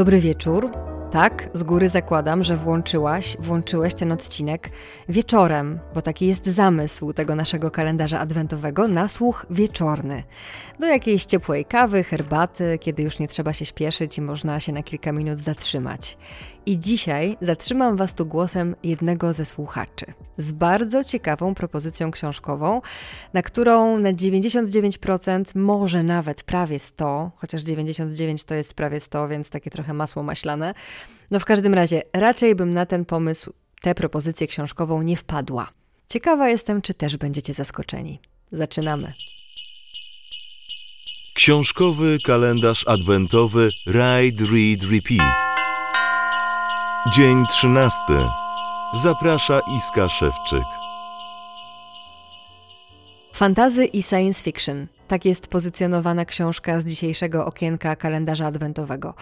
Dobry wieczór. Tak, z góry zakładam, że włączyłaś, włączyłeś ten odcinek wieczorem, bo taki jest zamysł tego naszego kalendarza adwentowego na słuch wieczorny. Do jakiejś ciepłej kawy, herbaty, kiedy już nie trzeba się śpieszyć i można się na kilka minut zatrzymać. I dzisiaj zatrzymam Was tu głosem jednego ze słuchaczy z bardzo ciekawą propozycją książkową, na którą na 99%, może nawet prawie 100, chociaż 99 to jest prawie 100, więc takie trochę masło maślane. No w każdym razie, raczej bym na ten pomysł, tę propozycję książkową nie wpadła. Ciekawa jestem, czy też będziecie zaskoczeni. Zaczynamy. Książkowy kalendarz adwentowy Ride, Read, Repeat. Dzień trzynasty. Zaprasza Iska Szewczyk. Fantazy i science fiction. Tak jest pozycjonowana książka z dzisiejszego okienka kalendarza adwentowego.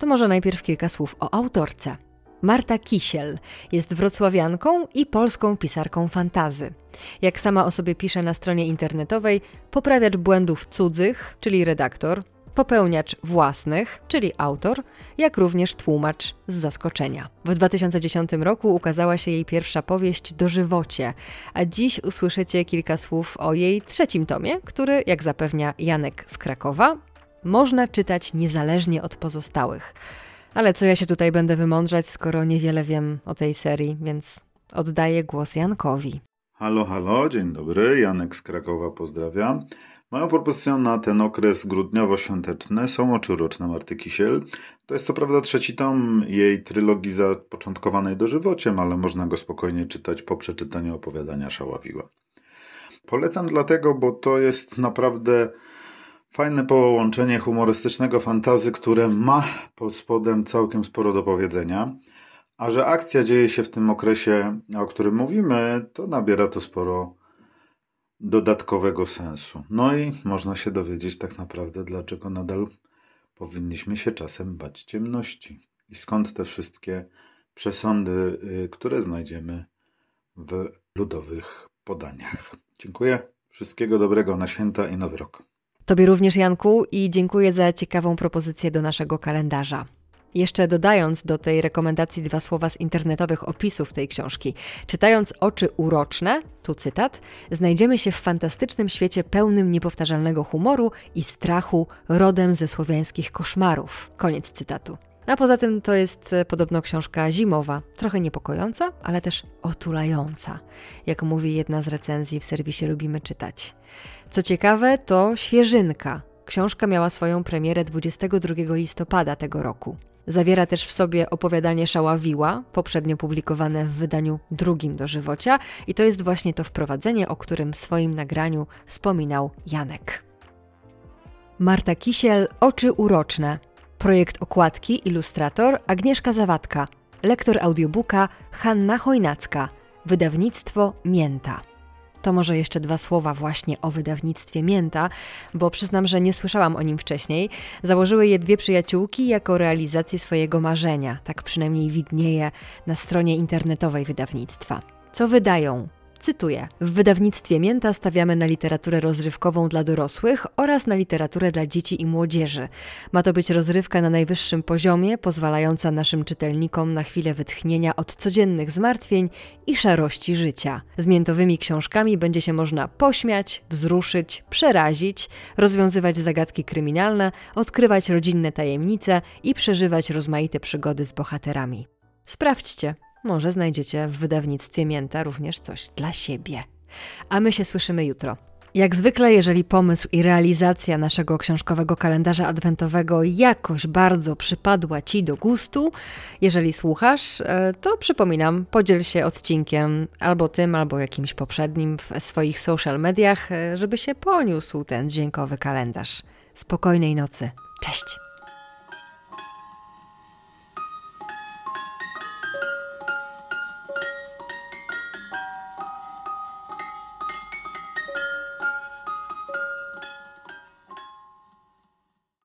To może najpierw kilka słów o autorce. Marta Kisiel jest wrocławianką i polską pisarką fantazy. Jak sama o sobie pisze na stronie internetowej, poprawiacz błędów cudzych, czyli redaktor, popełniacz własnych, czyli autor, jak również tłumacz z zaskoczenia. W 2010 roku ukazała się jej pierwsza powieść Dożywocie, a dziś usłyszycie kilka słów o jej trzecim tomie, który, jak zapewnia Janek z Krakowa, można czytać niezależnie od pozostałych. Ale co ja się tutaj będę wymądrzać, skoro niewiele wiem o tej serii, więc oddaję głos Jankowi. Halo, halo, dzień dobry, Janek z Krakowa pozdrawiam. Moją propozycją na ten okres grudniowo-świąteczny są Oczy uroczne Marty Kisiel. To jest co prawda trzeci tom jej trylogii zapoczątkowanej dożywociem, ale można go spokojnie czytać po przeczytaniu opowiadania Szławiła. Polecam dlatego, bo to jest naprawdę fajne połączenie humorystycznego fantazy, które ma pod spodem całkiem sporo do powiedzenia. A że akcja dzieje się w tym okresie, o którym mówimy, to nabiera to sporo dodatkowego sensu. No i można się dowiedzieć tak naprawdę, dlaczego nadal powinniśmy się czasem bać ciemności i skąd te wszystkie przesądy, y, które znajdziemy w ludowych podaniach. Dziękuję. Wszystkiego dobrego na święta i nowy rok. Tobie również, Janku, i dziękuję za ciekawą propozycję do naszego kalendarza. Jeszcze dodając do tej rekomendacji dwa słowa z internetowych opisów tej książki. Czytając Oczy uroczne, tu cytat, znajdziemy się w fantastycznym świecie pełnym niepowtarzalnego humoru i strachu rodem ze słowiańskich koszmarów. Koniec cytatu. A poza tym to jest e, podobno książka zimowa, trochę niepokojąca, ale też otulająca, jak mówi jedna z recenzji w serwisie Lubimy Czytać. Co ciekawe, to świeżynka. Książka miała swoją premierę 22 listopada tego roku. Zawiera też w sobie opowiadanie Szaławiła, poprzednio publikowane w wydaniu drugim do żywocia, i to jest właśnie to wprowadzenie, o którym w swoim nagraniu wspominał Janek. Marta Kisiel, Oczy uroczne. Projekt okładki, ilustrator Agnieszka Zawadka. Lektor audiobooka Hanna Chojnacka. Wydawnictwo Mięta. To może jeszcze dwa słowa właśnie o wydawnictwie Mięta, bo przyznam, że nie słyszałam o nim wcześniej. Założyły je dwie przyjaciółki jako realizację swojego marzenia, tak przynajmniej widnieje na stronie internetowej wydawnictwa. Co wydają? Cytuję: W wydawnictwie Mięta stawiamy na literaturę rozrywkową dla dorosłych oraz na literaturę dla dzieci i młodzieży. Ma to być rozrywka na najwyższym poziomie, pozwalająca naszym czytelnikom na chwilę wytchnienia od codziennych zmartwień i szarości życia. Z miętowymi książkami będzie się można pośmiać, wzruszyć, przerazić, rozwiązywać zagadki kryminalne, odkrywać rodzinne tajemnice i przeżywać rozmaite przygody z bohaterami. Sprawdźcie, może znajdziecie w wydawnictwie Mięta również coś dla siebie. A my się słyszymy jutro. Jak zwykle, jeżeli pomysł i realizacja naszego książkowego kalendarza adwentowego jakoś bardzo przypadła Ci do gustu, jeżeli słuchasz, e, to przypominam, podziel się odcinkiem albo tym, albo jakimś poprzednim w swoich social mediach, e, żeby się poniósł ten dźwiękowy kalendarz. Spokojnej nocy.